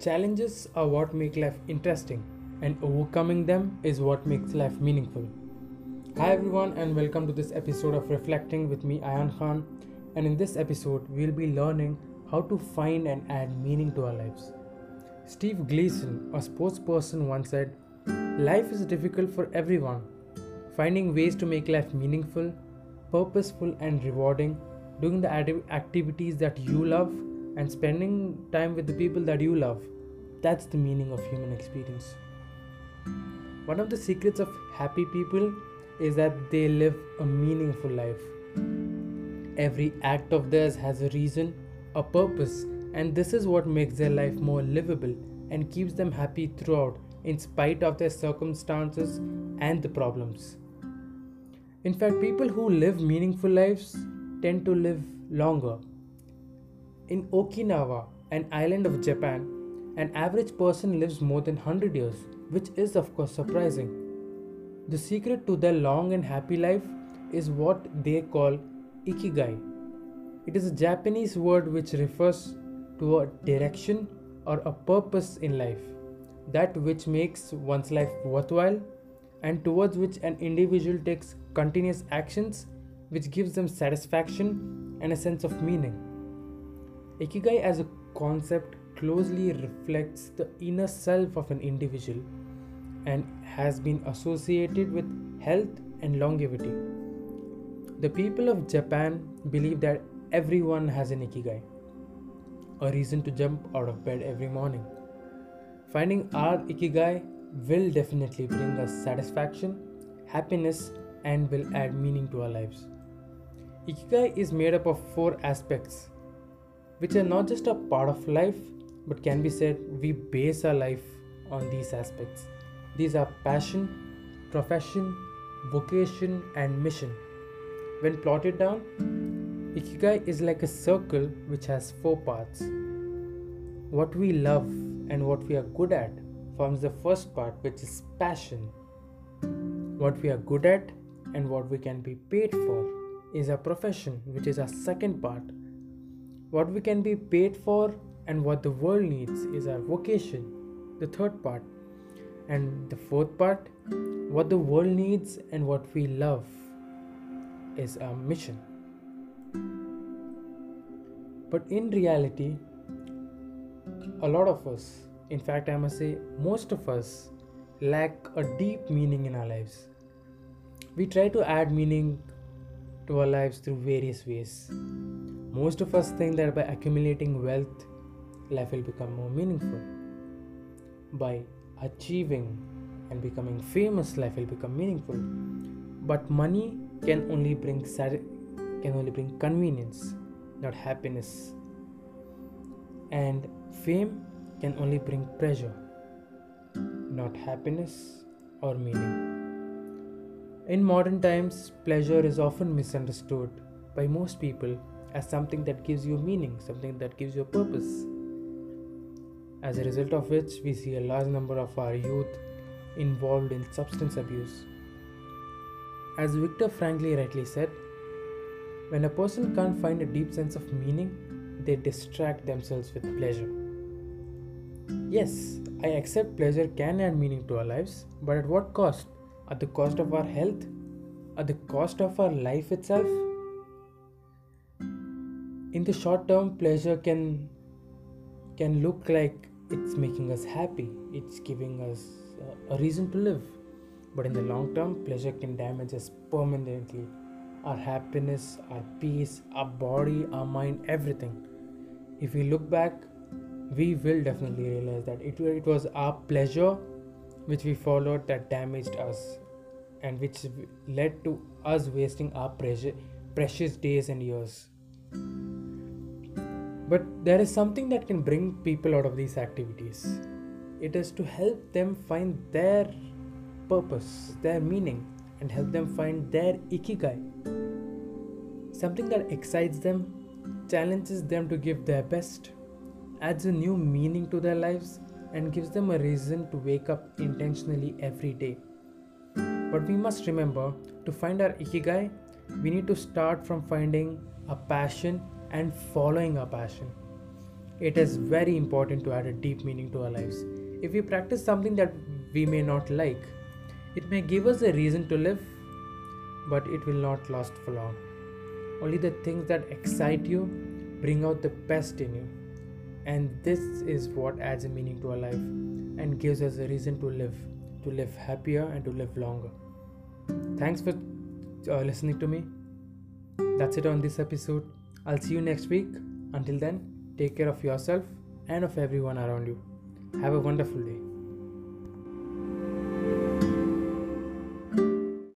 Challenges are what make life interesting, and overcoming them is what makes life meaningful. Hi, everyone, and welcome to this episode of Reflecting with me, Ayan Khan. And in this episode, we'll be learning how to find and add meaning to our lives. Steve Gleason, a sports person, once said, Life is difficult for everyone. Finding ways to make life meaningful, purposeful, and rewarding, doing the activities that you love, and spending time with the people that you love. That's the meaning of human experience. One of the secrets of happy people is that they live a meaningful life. Every act of theirs has a reason, a purpose, and this is what makes their life more livable and keeps them happy throughout, in spite of their circumstances and the problems. In fact, people who live meaningful lives tend to live longer in Okinawa, an island of Japan, an average person lives more than 100 years, which is, of course, surprising. The secret to their long and happy life is what they call ikigai. It is a Japanese word which refers to a direction or a purpose in life, that which makes one's life worthwhile and towards which an individual takes continuous actions which gives them satisfaction and a sense of meaning. Ikigai as a concept closely reflects the inner self of an individual and has been associated with health and longevity. The people of Japan believe that everyone has an ikigai, a reason to jump out of bed every morning. Finding our ikigai will definitely bring us satisfaction, happiness, and will add meaning to our lives. Ikigai is made up of four aspects which are not just a part of life but can be said we base our life on these aspects. These are passion, profession, vocation, and mission. When plotted down, Ikigai is like a circle which has four parts. What we love and what we are good at forms the first part, which is passion. What we are good at and what we can be paid for is our profession, which is our second part. What we can be paid for and what the world needs is our vocation, the third part. And the fourth part, what the world needs and what we love is our mission. But in reality, a lot of us, in fact, I must say, most of us, lack a deep meaning in our lives. We try to add meaning to our lives through various ways. Most of us think that by accumulating wealth, life will become more meaningful. By achieving and becoming famous, life will become meaningful. But money can only bring can only bring convenience, not happiness. And fame can only bring pleasure, not happiness or meaning. In modern times, pleasure is often misunderstood by most people as something that gives you meaning, something that gives you a purpose. As a result of which, we see a large number of our youth involved in substance abuse. As Viktor Frankl rightly said, when a person can't find a deep sense of meaning, they distract themselves with pleasure. Yes, I accept pleasure can add meaning to our lives, but at what cost? At the cost of our health? At the cost of our life itself? in the short term pleasure can can look like it's making us happy. It's giving us uh, a reason to live. But in the long term pleasure can damage us permanently. Our happiness our peace our body our mind everything. If we look back we will definitely realize that it, it was our pleasure which we followed that damaged us and which led to us wasting our precious days and years but there is something that can bring people out of these activities. It is to help them find their purpose, their meaning, and help them find their ikigai. Something that excites them, challenges them to give their best, adds a new meaning to their lives, and gives them a reason to wake up intentionally every day. But we must remember to find our ikigai, we need to start from finding a passion and following our passion. it is very important to add a deep meaning to our lives. If we practice something that we may not like, it may give us a reason to live, but it will not last for long. Only the things that excite you bring out the best in you. And this is what adds a meaning to our life and gives us a reason to live, to live happier and to live longer. Thanks for uh, listening to me. That's it on this episode. I'll see you next week. Until then, take care of yourself and of everyone around you. Have a wonderful day.